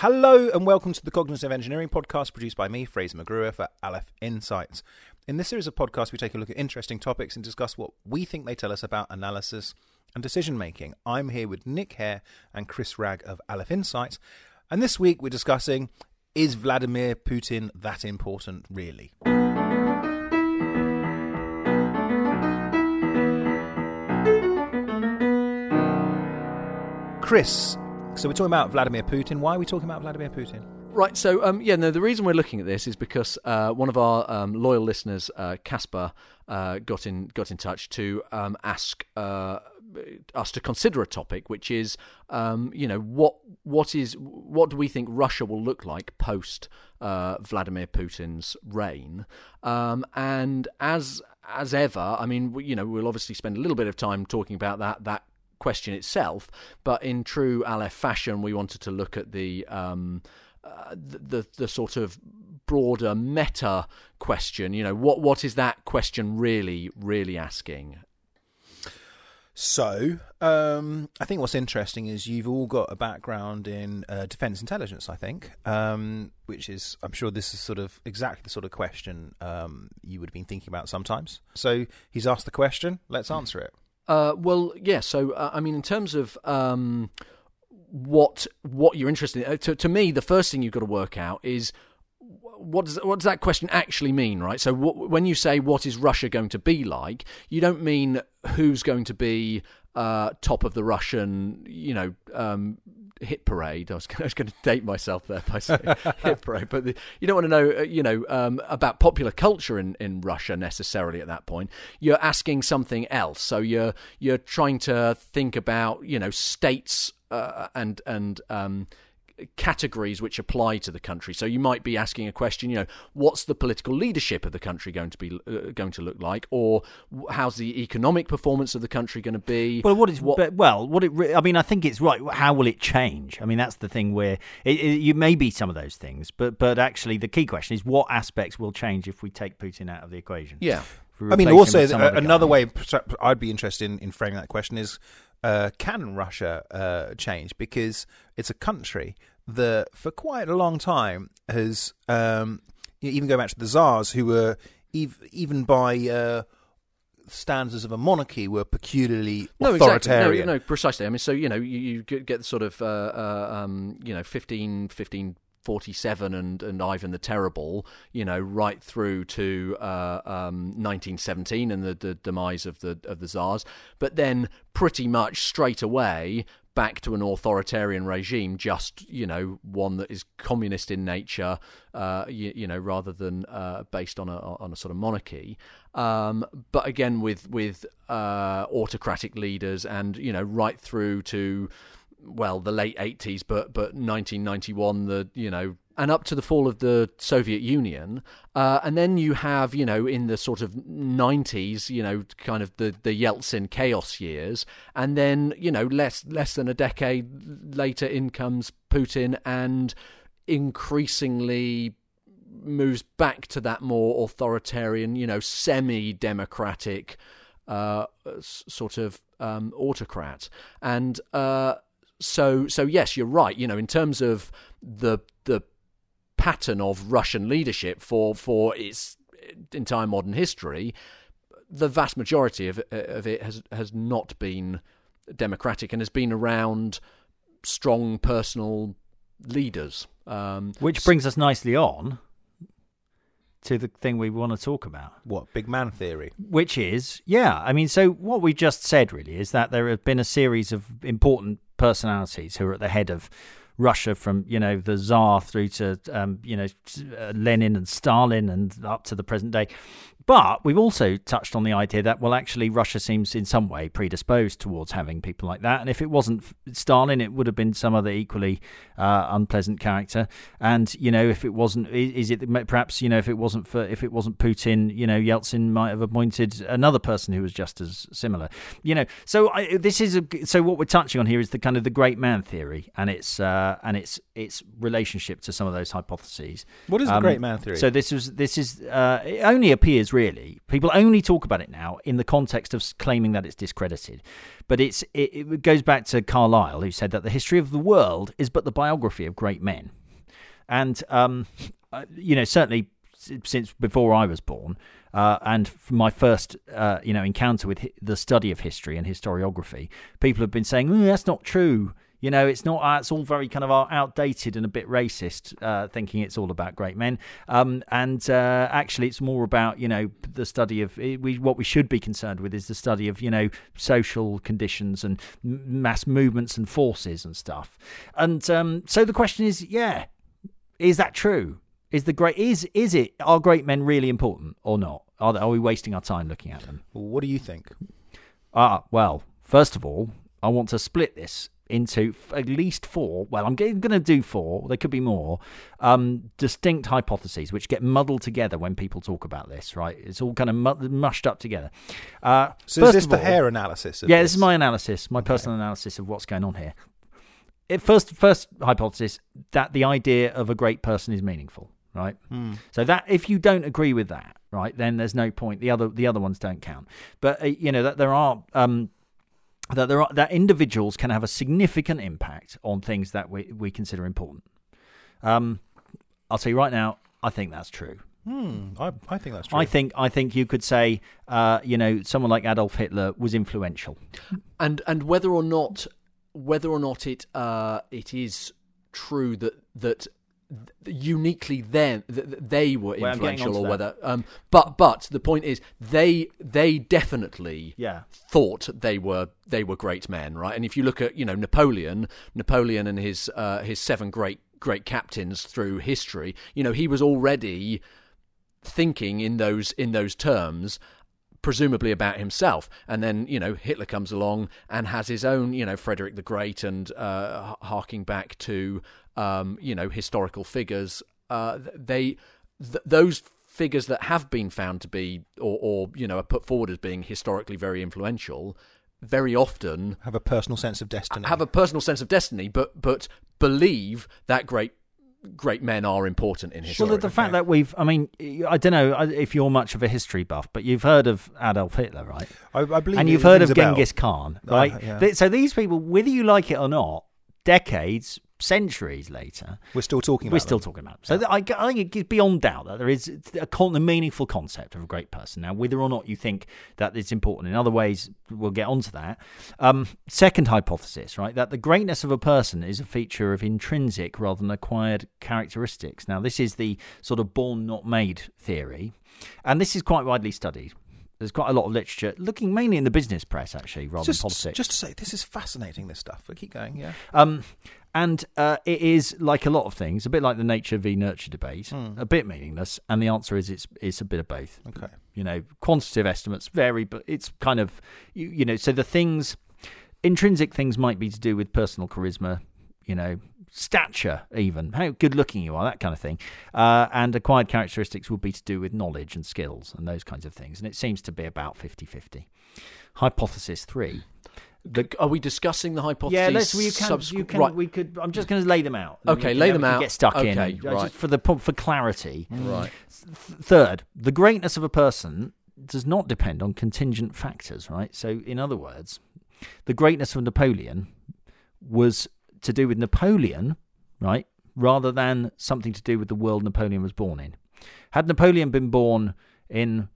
Hello and welcome to the Cognitive Engineering Podcast produced by me, Fraser McGruer, for Aleph Insights. In this series of podcasts, we take a look at interesting topics and discuss what we think they tell us about analysis and decision making. I'm here with Nick Hare and Chris Ragg of Aleph Insights, and this week we're discussing is Vladimir Putin that important, really? Chris, so we're talking about Vladimir Putin. Why are we talking about Vladimir Putin? Right. So, um, yeah, no. The reason we're looking at this is because uh, one of our um, loyal listeners, uh, Casper, uh, got in got in touch to um, ask uh, us to consider a topic, which is, um, you know, what what is what do we think Russia will look like post uh, Vladimir Putin's reign? Um, and as as ever, I mean, you know, we'll obviously spend a little bit of time talking about that that question itself, but in true Aleph fashion, we wanted to look at the um, uh, the, the, the sort of broader meta question. You know, what what is that question really really asking? So, um, I think what's interesting is you've all got a background in uh, defence intelligence. I think, um, which is, I'm sure this is sort of exactly the sort of question um, you would have been thinking about sometimes. So he's asked the question. Let's answer it. Uh, well, yeah. So, uh, I mean, in terms of um, what what you're interested in, uh, to, to me, the first thing you've got to work out is what does what does that question actually mean, right? So, when you say what is Russia going to be like, you don't mean who's going to be uh, top of the Russian, you know, um, hit parade. I was, I was, going to date myself there by saying hit parade, but the, you don't want to know, uh, you know, um, about popular culture in, in Russia necessarily at that point. You're asking something else, so you're you're trying to think about, you know, states uh, and and um, categories which apply to the country. So you might be asking a question, you know, what's the political leadership of the country going to be uh, going to look like, or how's the economic performance of the country going to be? Well, what is what, well, what it? I mean, I think it's right. How will it change? I mean, that's the thing where it, it, you may be some of those things, but but actually, the key question is what aspects will change if we take Putin out of the equation. Yeah. I mean, also another way I'd be interested in, in framing that question is uh, can Russia uh, change? Because it's a country that, for quite a long time, has um, even go back to the czars, who were ev- even by uh, standards of a monarchy were peculiarly no, authoritarian. Exactly. No, no, precisely. I mean, so you know, you, you get the sort of uh, uh, um, you know 15, 15 47 and, and Ivan the Terrible, you know, right through to uh, um, 1917 and the, the demise of the of the Tsars, but then pretty much straight away back to an authoritarian regime, just you know one that is communist in nature, uh, you, you, know, rather than uh, based on a on a sort of monarchy. Um, but again, with with uh, autocratic leaders, and you know, right through to well the late 80s but but 1991 the you know and up to the fall of the Soviet Union, uh, and then you have, you know, in the sort of 90s, you know, kind of the, the Yeltsin chaos years, and then, you know, less less than a decade later, in comes Putin, and increasingly moves back to that more authoritarian, you know, semi-democratic uh, sort of um, autocrat, and uh, so so yes, you're right. You know, in terms of the the pattern of Russian leadership for for its entire modern history, the vast majority of of it has has not been democratic and has been around strong personal leaders. Um, Which brings us nicely on to the thing we want to talk about. What big man theory? Which is, yeah, I mean, so what we just said really is that there have been a series of important personalities who are at the head of Russia from you know the Tsar through to um, you know Lenin and Stalin and up to the present day, but we've also touched on the idea that, well, actually, Russia seems in some way predisposed towards having people like that. And if it wasn't Stalin, it would have been some other equally uh, unpleasant character. And you know, if it wasn't, is it perhaps you know, if it wasn't for if it wasn't Putin, you know, Yeltsin might have appointed another person who was just as similar. You know, so I, this is a, so what we're touching on here is the kind of the great man theory and its uh, and its its relationship to some of those hypotheses. What is the um, great man theory? So this is this is uh, it only appears really. People only talk about it now in the context of claiming that it's discredited. But it's it, it goes back to Carlyle, who said that the history of the world is but the biography of great men. And um, uh, you know, certainly since before I was born, uh, and my first uh, you know encounter with the study of history and historiography, people have been saying "Mm, that's not true. You know, it's not. Uh, it's all very kind of uh, outdated and a bit racist, uh, thinking it's all about great men. Um, and uh, actually, it's more about you know the study of eh, we. What we should be concerned with is the study of you know social conditions and mass movements and forces and stuff. And um, so the question is, yeah, is that true? Is the great is is it are great men really important or not? Are, they- are we wasting our time looking at them? What do you think? Ah, well, first of all, I want to split this into at least four. Well, I'm going to do four. There could be more um, distinct hypotheses which get muddled together when people talk about this. Right? It's all kind of mushed up together. Uh, So is this of the Hare analysis? Of yeah, this is my analysis, my personal analysis of what's going on here. It, first, first hypothesis that the idea of a great person is meaningful, right? Hmm. So that if you don't agree with that, right, then there's no point. The other the other ones don't count. But uh, you know that there are um, that there are that individuals can have a significant impact on things that we we consider important. Um, I'll tell you right now, I think that's true. Hmm, I, I think that's true. I think I think you could say, uh, you know, someone like Adolf Hitler was influential. and and whether or not whether or not it uh, it is true that that th- uniquely them th- th- they were Well, influential or whether um but but the point is they they definitely Yeah. thought they were they were great men right and if you look at you know Napoleon Napoleon and his uh, his seven great great captains through history you know he was already thinking in those in those terms presumably about himself and then you know Hitler comes along and has his own you know Frederick the Great and uh harking back to um you know historical figures uh they th- those figures that have been found to be or or you know are put forward as being historically very influential very often have a personal sense of destiny. have a personal sense of destiny but but believe that great great men are important in history Well, the, the fact that we've, I mean, I don't know if you're much of a history buff, but you've heard of Adolf Hitler, right? I, I believe and you've heard of a bell. Genghis Khan, Uh, right? yeah. So these people, whether you like it or not, decades, centuries later, We're still talking about we're still them. talking about. Them. So I I, I think it's beyond doubt that there is a, con- a meaningful concept of a great person. Now, whether or not you think that it's important in other ways, we'll get onto that. Um, second hypothesis, right, that the greatness of a person is a feature of intrinsic rather than acquired characteristics. Now, this is the sort of born not made theory, and this is quite widely studied. There's quite a lot of literature looking mainly in the business press, actually, rather Just, than politics. just to say, this is fascinating. This stuff. But keep going. Yeah. Um, and uh, it is like a lot of things, a bit like the nature v nurture debate, a bit meaningless. And the answer is it's it's a bit of both. Okay. You know, quantitative estimates vary, but it's kind of you, you know. So the things, intrinsic things, might be to do with personal charisma, you know, stature, even how good looking you are, that kind of thing. Uh, and acquired characteristics would be to do with knowledge and skills and those kinds of things. And it seems to be about 50-50. Hypothesis three. the, are we discussing the hypotheses Yeah, let's. You can. subsequ- you can. right We could. I'm just going to lay them out. Okay, can- lay them out. Get stuck in. Okay, and- right. Just for the for clarity. right Third, the greatness of a person does not depend on contingent factors, right? So, in other words, the greatness of Napoleon was to do with Napoleon, right, rather than something to do with the world Napoleon was born in. Had Napoleon been born in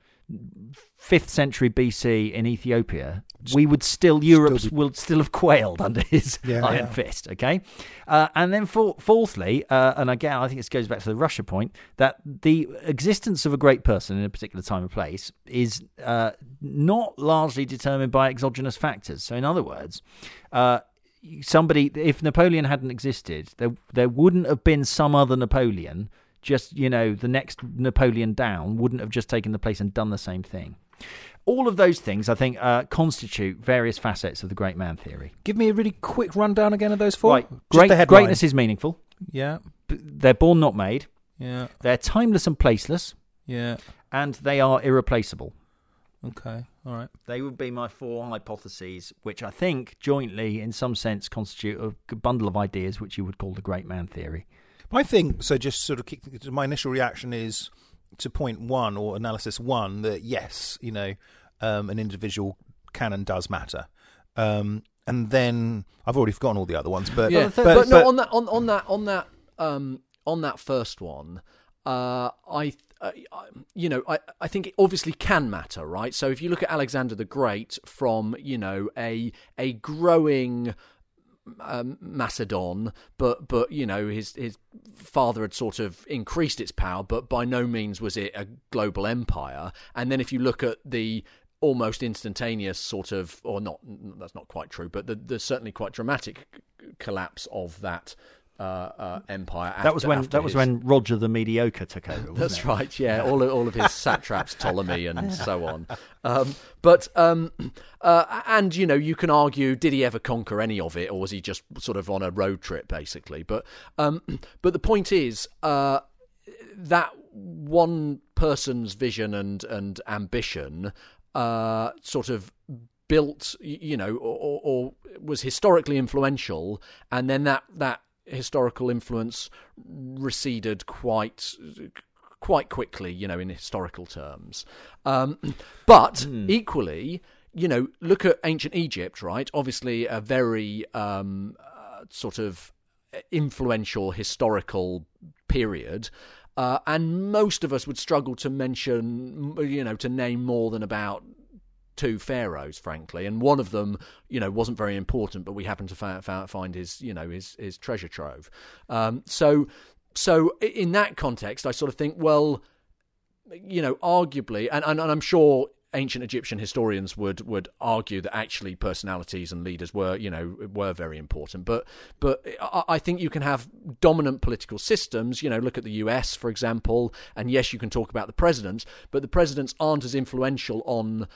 fifth century BC in Ethiopia, we would still Europe be- would still have quailed under his Yeah, iron yeah. fist. Okay, uh, and then for, fourthly, uh, and again, I think this goes back to the Russia point that the existence of a great person in a particular time or place is uh, not largely determined by exogenous factors. So, in other words. Somebody, if Napoleon hadn't existed, there there wouldn't have been some other Napoleon. Just you know, the next Napoleon down wouldn't have just taken the place and done the same thing. All of those things, I think, uh, constitute various facets of the great man theory. Give me a really quick rundown again of those four. Right, great, greatness is meaningful. Yeah. They're born not made. Yeah. They're timeless and placeless, Yeah. and they are irreplaceable. Okay. All right. They would be my four hypotheses, which I think jointly, in some sense, constitute a bundle of ideas which you would call the great man theory. My thing, so just sort of kick, my initial reaction is to point one or analysis one that yes, you know, um, an individual can and does matter. Um, and then I've already forgotten all the other ones, but yeah, but, but, but, no, on that on, on that on that um, on that first one, uh, I. Uh, you know, I, I think it obviously can matter, right? So if you look at Alexander the Great from, you know, a a growing um, Macedon, but but you know his his father had sort of increased its power, but by no means was it a global empire. And then if you look at the almost instantaneous sort of, or not, that's not quite true, but the, the certainly quite dramatic collapse of that uh, uh, empire. After, that was when that his... was when Roger the Mediocre took over. That's it? right. Yeah, all of, all of his satraps, Ptolemy, and so on. Um, but um, uh, and you know, you can argue, did he ever conquer any of it, or was he just sort of on a road trip, basically? But um, but the point is uh, that one person's vision and and ambition uh, sort of built, you know, or, or, was historically influential, and then that that historical influence receded quite quite quickly, you know, in historical terms. Um, but mm. equally, you know, look at ancient Egypt, right? Obviously, a very um, uh, sort of influential historical period. Uh, and most of us would struggle to mention, you know, to name more than about two pharaohs, frankly, and one of them, you know, wasn't very important, but we happened to find his, you know, his his treasure trove. Um, so, so in that context, I sort of think, well, you know, arguably, and, and, and I'm sure ancient Egyptian historians would would argue that actually personalities and leaders were you know were very important. But but I think you can have dominant political systems. You know, look at the U.S. for example, and yes, you can talk about the presidents, but the presidents aren't as influential on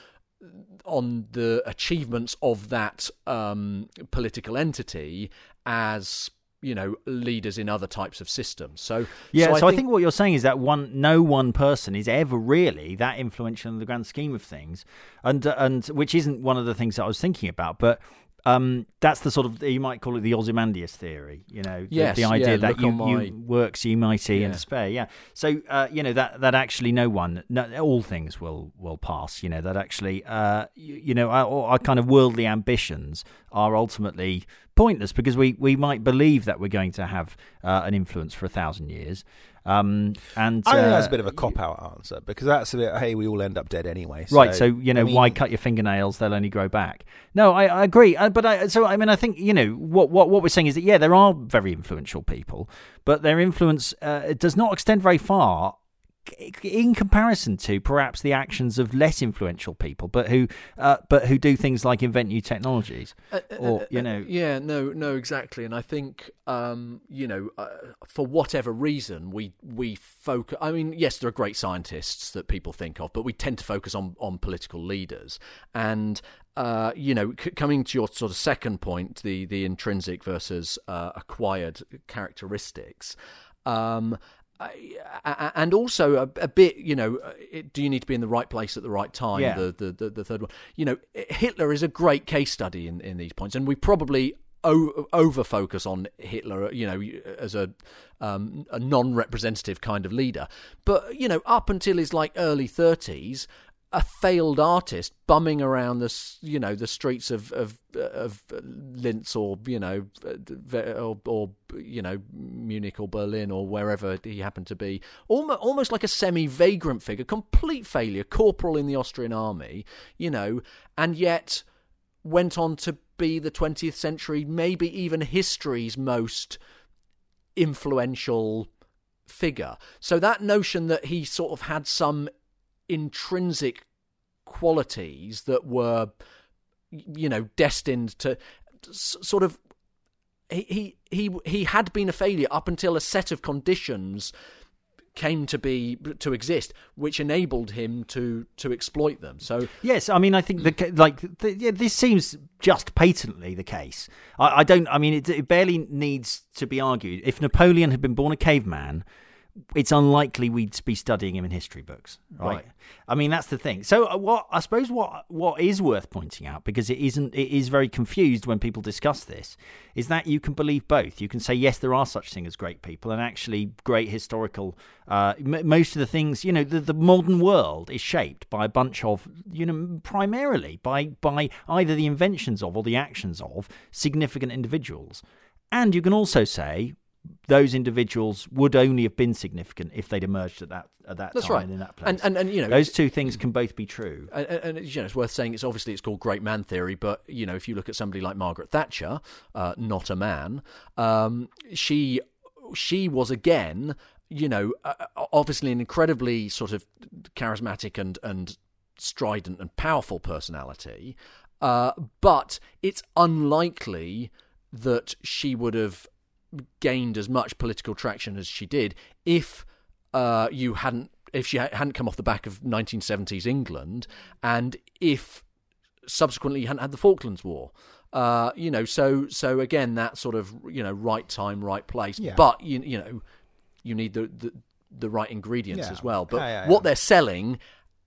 on the achievements of that um, political entity as you know leaders in other types of systems. So yeah, so, I, so think, I think what you're saying is that one no one person is ever really that influential in the grand scheme of things, and and which isn't one of the things that I was thinking about, but um, that's the sort of you might call it the Ozymandias theory. You know, yes, the, the idea yeah, that you, my... you works you mighty yeah. and spare. Yeah. So uh, you know that that actually no one, no, all things will will pass. You know that actually, uh, you, you know, our, our, kind of worldly ambitions are ultimately pointless because we we might believe that we're going to have uh, an influence for a thousand years, um, and I think uh, that's a bit of a cop out answer because that's a bit, hey, we all end up dead anyway. So, right. So you know, I mean, why cut your fingernails? They'll only grow back. No, I, I agree. Uh, but I, so I mean, I think you know what what what we're saying is that yeah, there are very influential people, but their influence uh, does not extend very far in comparison to perhaps the actions of less influential people, but who uh, but who do things like invent new technologies, uh, uh or uh, you know, uh, yeah, no, no, exactly. And I think um, you know, uh, for whatever reason, we we focus. I mean, yes, there are great scientists that people think of, but we tend to focus on on political leaders. And uh, you know, c- coming to your sort of second point, the the intrinsic versus uh, acquired characteristics. Um, and also a, a, bit, you know, do you need to be in the right place at the right time? Yeah. The, the, the, the third one, you know, Hitler is a great case study in, in these points, and we probably over focus on Hitler, you know, as a um, a non-representative kind of leader. But you know, up until his like early thirties, a failed artist bumming around the you know the streets of of, of Linz or you know or, or, you know Munich or Berlin or wherever he happened to be. Almost, almost like a semi vagrant figure complete failure corporal in the Austrian army you know and yet went on to be the 20th century maybe even history's most influential figure. So that notion that he sort of had some intrinsic qualities that were, you know, destined to sort of. He he he had been a failure up until a set of conditions came to be to exist, which enabled him to to exploit them. So yes, I mean, I think the like the, yeah, this seems just patently the case. I, I don't. I mean, it, it barely needs to be argued. If Napoleon had been born a caveman, it's unlikely we'd be studying him in history books, right? Right. I mean, that's the thing. So, uh, what I suppose what what is worth pointing out because it isn't it is very confused when people discuss this is that you can believe both. You can say yes, there are such things as great people, and actually great historical. Uh, m- most of the things, you know, the, the modern world is shaped by a bunch of, you know, primarily by by either the inventions of or the actions of significant individuals. And you can also say those individuals would only have been significant if they'd emerged at that at that That's time right. in that place. And, and and you know those two things can both be true. and, and and, you know, it's worth saying it's obviously it's called great man theory, but you know, if you look at somebody like Margaret Thatcher, uh, not a man, um, she she was again, you know, uh, obviously an incredibly sort of charismatic and and strident and powerful personality, uh, but it's unlikely that she would have gained as much political traction as she did if uh, you hadn't if she hadn't come off the back of 1970s England and if subsequently you hadn't had the Falklands War. Uh, you know, so so again that sort of you know right time, right place. Yeah. But you you know you need the the, the right ingredients Yeah. as well. But Yeah, what they're selling,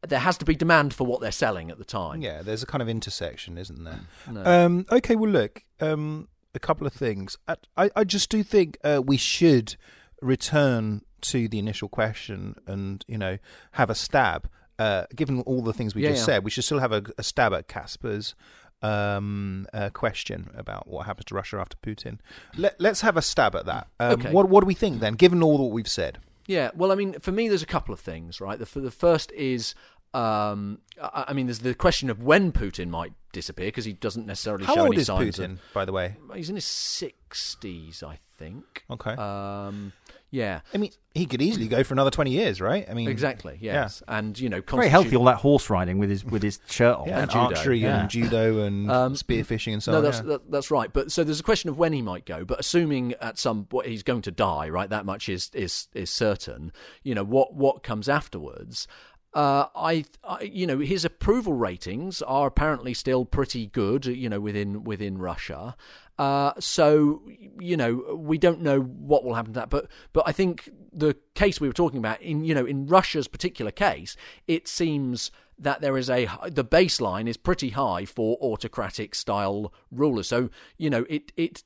there has to be demand for what they're selling at the time. Yeah, there's a kind of intersection, isn't there? No. Um, okay, well, look, um, a couple of things. I, I, just do think uh, we should return to the initial question and, you know, have a stab. Uh, given all the things we Yeah, just yeah. said, we should still have a, a stab at Casper's um, uh, question about what happens to Russia after Putin. Let, let's have a stab at that. Um, Okay. What, what do we think then, given all that we've said? Yeah, well, I mean, for me, there's a couple of things, right? The, the first is, um, I, I mean, there's the question of when Putin might disappear because he doesn't necessarily How show old any is signs. Putin, by the way? He's in his sixties, I think. Okay. Um, yeah, I mean, he could easily go for another 20 years, right? I mean, exactly. Yes, and you know, Very constitu- healthy, all that horse riding with his with his shirt on. Yeah, and, judo. archery Yeah. and judo and Um, spearfishing and so no, on. that's yeah. that, that's right. But so there's a question of when he might go. But assuming at some point he's going to die, right? That much is is is certain. You know what what comes afterwards. Uh, I, I, you know, his approval ratings are apparently still pretty good. You know, within within Russia. Uh, so you know, we don't know what will happen to that. But but I think the case we were talking about in you know in Russia's particular case, it seems that there is a the baseline is pretty high for autocratic style rulers. So you know it it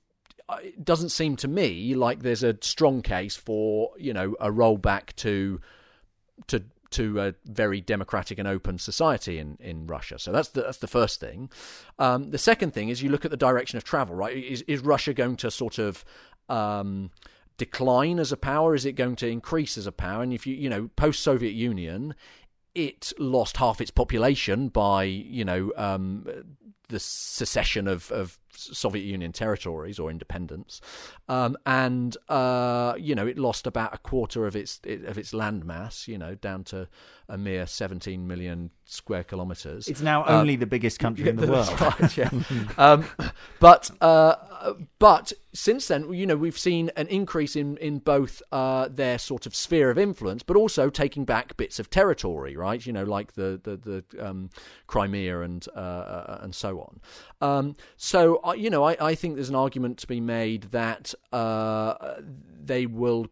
it doesn't seem to me like there's a strong case for you know a rollback to to to a very democratic and open society in, in Russia. So that's the that's the first thing. Um, the second thing is you look at the direction of travel. Right, is is Russia going to sort of um, decline as a power? Is it going to increase as a power? And if you you know post Soviet Union, it lost half its population by you know um, the secession of, of Soviet Union territories or independence, um, and uh, you know it lost about a quarter of its of its land mass, you know, down to a mere 17 million square kilometers. It's now Uh, only the biggest country in the world. right, yeah. um, but uh, but since then, you know, we've seen an increase in in both uh, their sort of sphere of influence, but also taking back bits of territory, right? You know, like the the, the um, Crimea and uh, uh, and so on. Um, so I you know, I, I think there's an argument to be made that uh, they will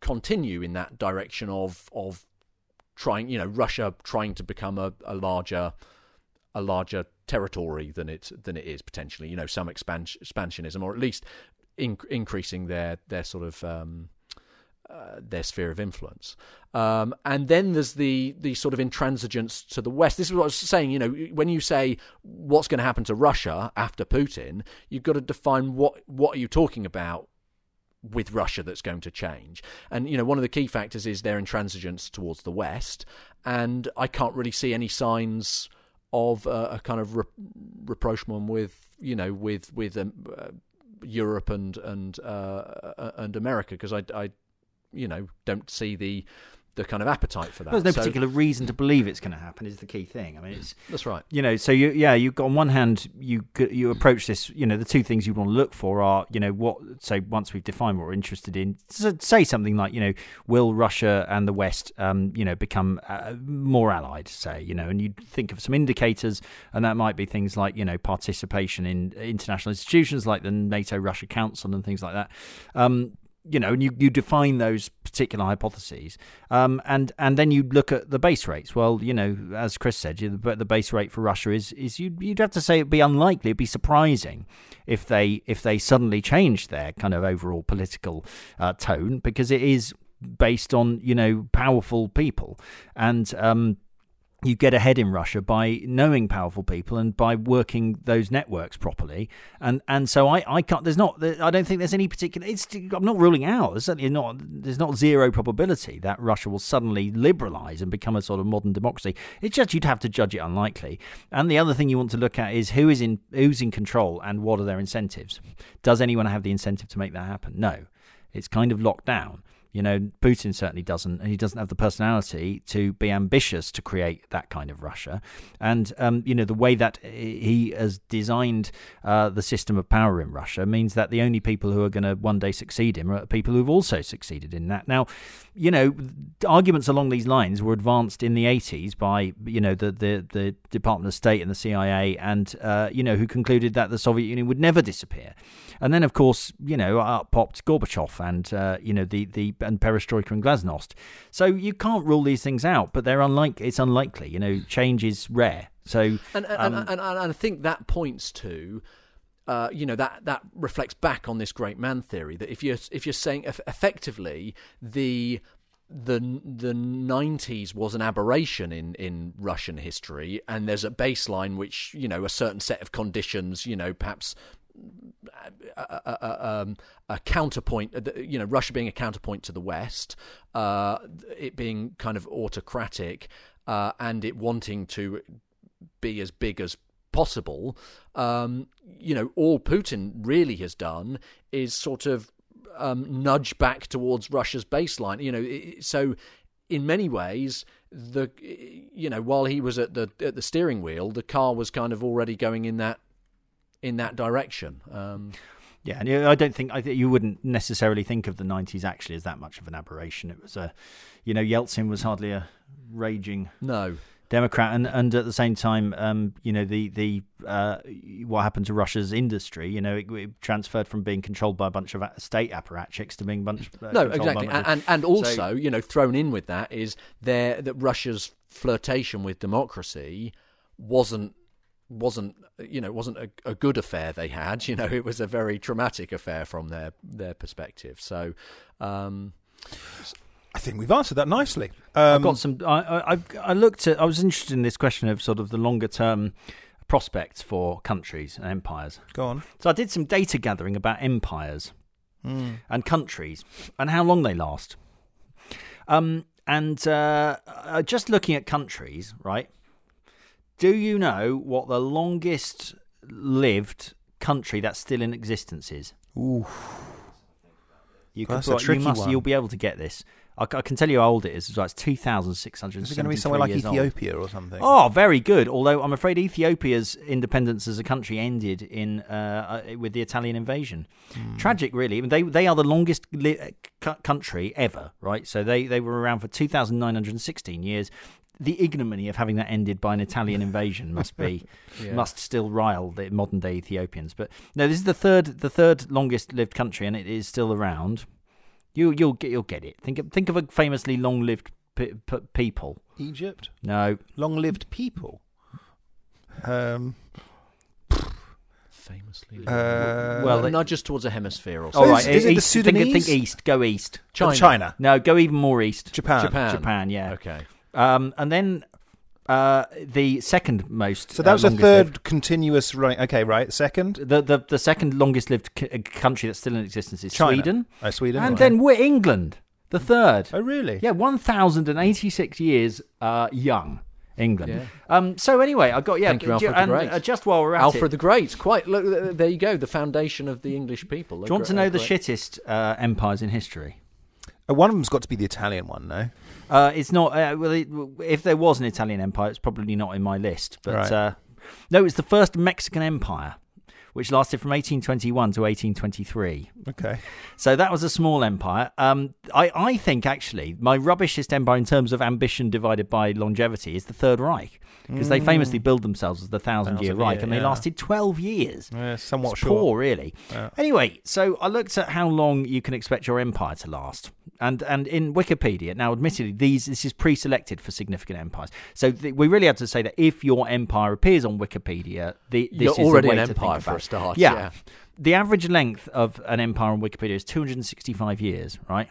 continue in that direction of of trying, you know, Russia trying to become a, a larger a larger territory than it than it is potentially. You know, some expansion, expansionism, or at least in, increasing their their sort of um, uh, their sphere of influence. Um, and then there's the the sort of intransigence to the west. This is what I was saying. You know, when you say what's going to happen to Russia after Putin, you've got to define what what are you talking about with Russia that's going to change. And you know, one of the key factors is their intransigence towards the West, and I can't really see any signs of uh, a kind of re- rapprochement with you know with with um, uh, Europe and and uh, and America because I, I you know don't see the the kind of appetite for that. There's no So- particular reason to believe it's going to happen. Is the key thing. I mean, it's That's right. you know, so you yeah, you on one hand you you approach this. You know, the two things you want to look for are you know what. So once we've defined what we're interested in, say something like you know, will Russia and the West um you know become uh, more allied? Say you know, and you think of some indicators, and that might be things like you know participation in international institutions like the NATO Russia Council and things like that. Um, you know, and you, you define those particular hypotheses, um, and and then you look at the base rates. Well, you know, as Chris said, the, the base rate for Russia is is you'd, you'd have to say it'd be unlikely, it'd be surprising if they if they suddenly changed their kind of overall political uh, tone because it is based on you know powerful people and. Um, you get ahead in Russia by knowing powerful people and by working those networks properly. And and so I, I can't. There's not. I don't think there's any particular. It's. I'm not ruling out. There's certainly not. There's not zero probability that Russia will suddenly liberalise and become a sort of modern democracy. It's just you'd have to judge it unlikely. And the other thing you want to look at is who is in who's in control and what are their incentives. Does anyone have the incentive to make that happen? No. It's kind of locked down. You know, Putin certainly doesn't, and he doesn't have the personality to be ambitious to create that kind of Russia. And um, you know, the way that he has designed uh, the system of power in Russia means that the only people who are going to one day succeed him are people who've also succeeded in that. Now, you know, arguments along these lines were advanced in the 80s by you know the the, the Department of State and the CIA, and uh, you know who concluded that the Soviet Union would never disappear. And then, of course, you know, up popped Gorbachev and uh, you know the the and Perestroika and Glasnost. So you can't rule these things out, but they're unlike. It's unlikely. You know, change is rare. So and and, um, and, and, and I think that points to. Uh, you know that that reflects back on this great man theory that if you're if you're saying effectively the the the 90s was an aberration in in Russian history and there's a baseline which you know a certain set of conditions you know perhaps a, a, um, a, counterpoint, uh, you know, Russia being a counterpoint to the West, uh, it being kind of autocratic, uh, and it wanting to be as big as possible. Um, you know, all Putin really has done is sort of um, nudge back towards Russia's baseline. You know, so in many ways, the you know while he was at the at the steering wheel, the car was kind of already going in that in that direction. Um, yeah, and I don't think I think you wouldn't necessarily think of the '90s actually as that much of an aberration. It was a, you know, Yeltsin was hardly a raging no Democrat, and, and at the same time, um, you know, the the uh, what happened to Russia's industry, you know, it, it, transferred from being controlled by a bunch of state apparatchiks to being a bunch. Uh, no, exactly, and, and, and also, so, you know, thrown in with that is there that Russia's flirtation with democracy wasn't wasn't you know wasn't a, a, good affair they had you know it was a very traumatic affair from their their perspective so um, I think we've answered that nicely. Um, I've got some. I, I, I looked at. I was interested in this question of sort of the longer term prospects for countries and empires. Go on. So I did some data gathering about empires mm. and countries and how long they last. Um, and uh, just looking at countries, right? Do you know what the longest lived country that's still in existence is? Ooh. You, can, you must, one. You'll be able to get this. I, I, can tell you how old it is. It's 2,600. Is it going to be somewhere like Ethiopia old. or something? Oh, very good. Although I'm afraid Ethiopia's independence as a country ended in uh, uh, with the Italian invasion. Mm. Tragic, really. I mean, They they are the longest li- country ever, right? So they, they were around for 2,916 years the ignominy of having that ended by an Italian invasion must be yeah. must still rile the modern day Ethiopians. But no, this is the third the third longest lived country, and it is still around. You you'll get you'll get it. Think of, think of a famously long lived p- p- people. Egypt. No, long lived people. Um. Famously, uh, well, not just towards a hemisphere or something. All right, is, is it the Sudanese? Think, think east. Go east. China. China. No, go even more east. Japan. Japan. Japan. Yeah. Okay. Um, and then uh, the second most. So that was uh, a third lived. continuous right. Okay, right. Second, the the, the second longest lived c- uh, country that's still in existence is China. Sweden. Oh, Sweden, and right. then we're England, the third. Oh, really? Yeah, one thousand and eighty six years uh, young. England. Yeah. Um, so anyway, I got yeah. Thank you, Alfred and, the Great. Uh, just while we're at it. Alfred it, the Great. Quite look, there you go. The foundation of the English people. Do you want to know the shittest uh, empires in history? Uh, one of them's got to be the Italian one, no? Uh, it's not. Uh, well, it, if there was an Italian empire, it's probably not in my list. But right. uh, no, it's the first Mexican empire, which lasted from 1821 to 1823. Okay. So that was a small empire. Um, I, I think actually my rubbishest empire in terms of ambition divided by longevity is the Third Reich because they famously billed themselves as the Thousand Year Reich Year, and they yeah. lasted 12 years. Uh, somewhat It's short. poor, really. Yeah. Anyway, so I looked at how long you can expect your empire to last, and and in Wikipedia now, admittedly, these this is pre-selected for significant empires. So th- we really have to say that if your empire appears on Wikipedia, the, this You're is already a way an to think empire for about a it. Start, Yeah. yeah. The average length of an empire on Wikipedia is 265 years, right?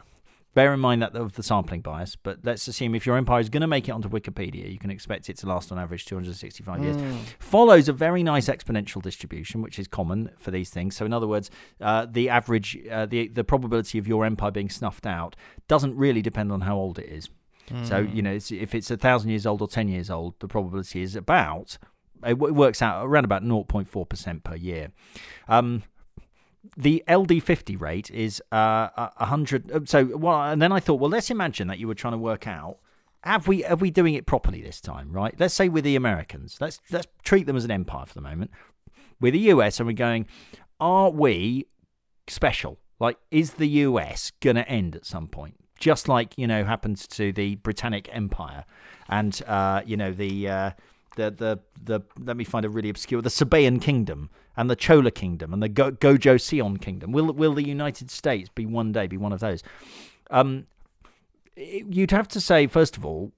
Bear in mind that of the sampling bias, but let's assume if your empire is going to make it onto Wikipedia, you can expect it to last on average 265 years. Follows a very nice exponential distribution, which is common for these things. So, in other words, uh, the average, uh, the the probability of your empire being snuffed out doesn't really depend on how old it is. So, you know, it's, if it's a thousand years old or ten years old, the probability is about it works out around about 0.4 percent per year. Um, the LD50 rate is uh, a 100 uh, so well and then I thought well let's imagine that you were trying to work out have we are we doing it properly this time right? Let's say with the Americans let's let's treat them as an empire for the moment. With the US and we're going are we special? Like is the US going to end at some point? Just like you know happens to the Britannic Empire and uh, you know the uh, the the the let me find a really obscure the Sabaean kingdom and the Chola kingdom and the Go- Gojoseon kingdom. Will will the United States be one day be one of those? Um, you'd have to say first of all,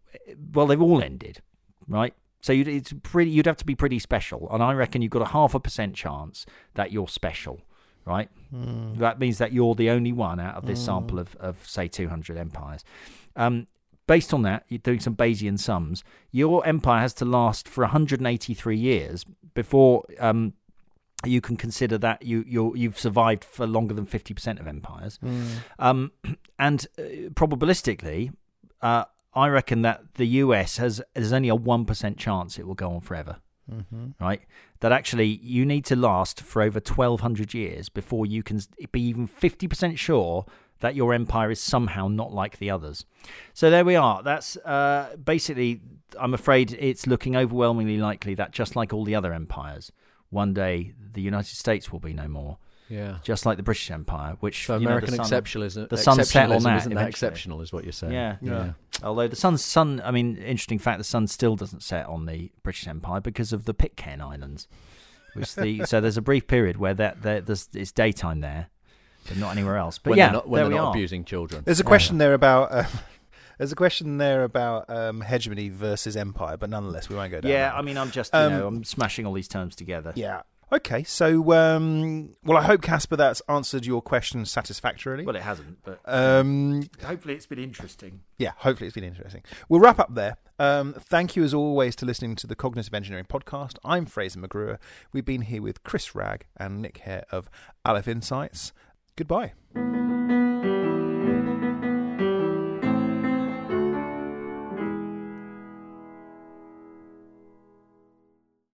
well they've all ended, right? So you'd it's pretty you'd have to be pretty special, and I reckon you've got a half a percent chance that you're special, right? That means that you're the only one out of this sample of of say 200 empires. Um, based on that, you're doing some Bayesian sums. Your empire has to last for 183 years before um, you can consider that you you're, you've survived for longer than 50% of empires. Um, and uh, probabilistically, uh, I reckon that the US has there's only a one percent chance it will go on forever. Right, that actually you need to last for over 1200 years before you can be even 50% sure that your empire is somehow not like the others. So there we are. That's uh, basically, I'm afraid it's looking overwhelmingly likely that just like all the other empires, one day the United States will be no more. Yeah. Just like the British Empire, which So you know, the American sun- exceptionalism, the sun set on that isn't that exceptional, is what you're saying. Yeah. yeah. Although the sun's sun, I mean, interesting fact, the sun still doesn't set on the British Empire because of the Pitcairn Islands. Which the so there's a brief period where that there, there's it's daytime there, but not anywhere else. But when yeah, they're not, when there they're we not are. abusing children. There's a question there about. Uh, there's a question there about um, hegemony versus empire, but nonetheless, we won't go down. Yeah, that. I mean, I'm just you Um, know I'm smashing all these terms together. Yeah. Okay. So, um, well, I hope Casper that's answered your question satisfactorily. Well, it hasn't, but Um, hopefully it's been interesting. yeah, hopefully it's been interesting. We'll wrap up there. Um, thank you as always to listening to the Cognitive Engineering Podcast. I'm Fraser McGruer. We've been here with Chris Ragg and Nick Hare of Aleph Insights. Goodbye.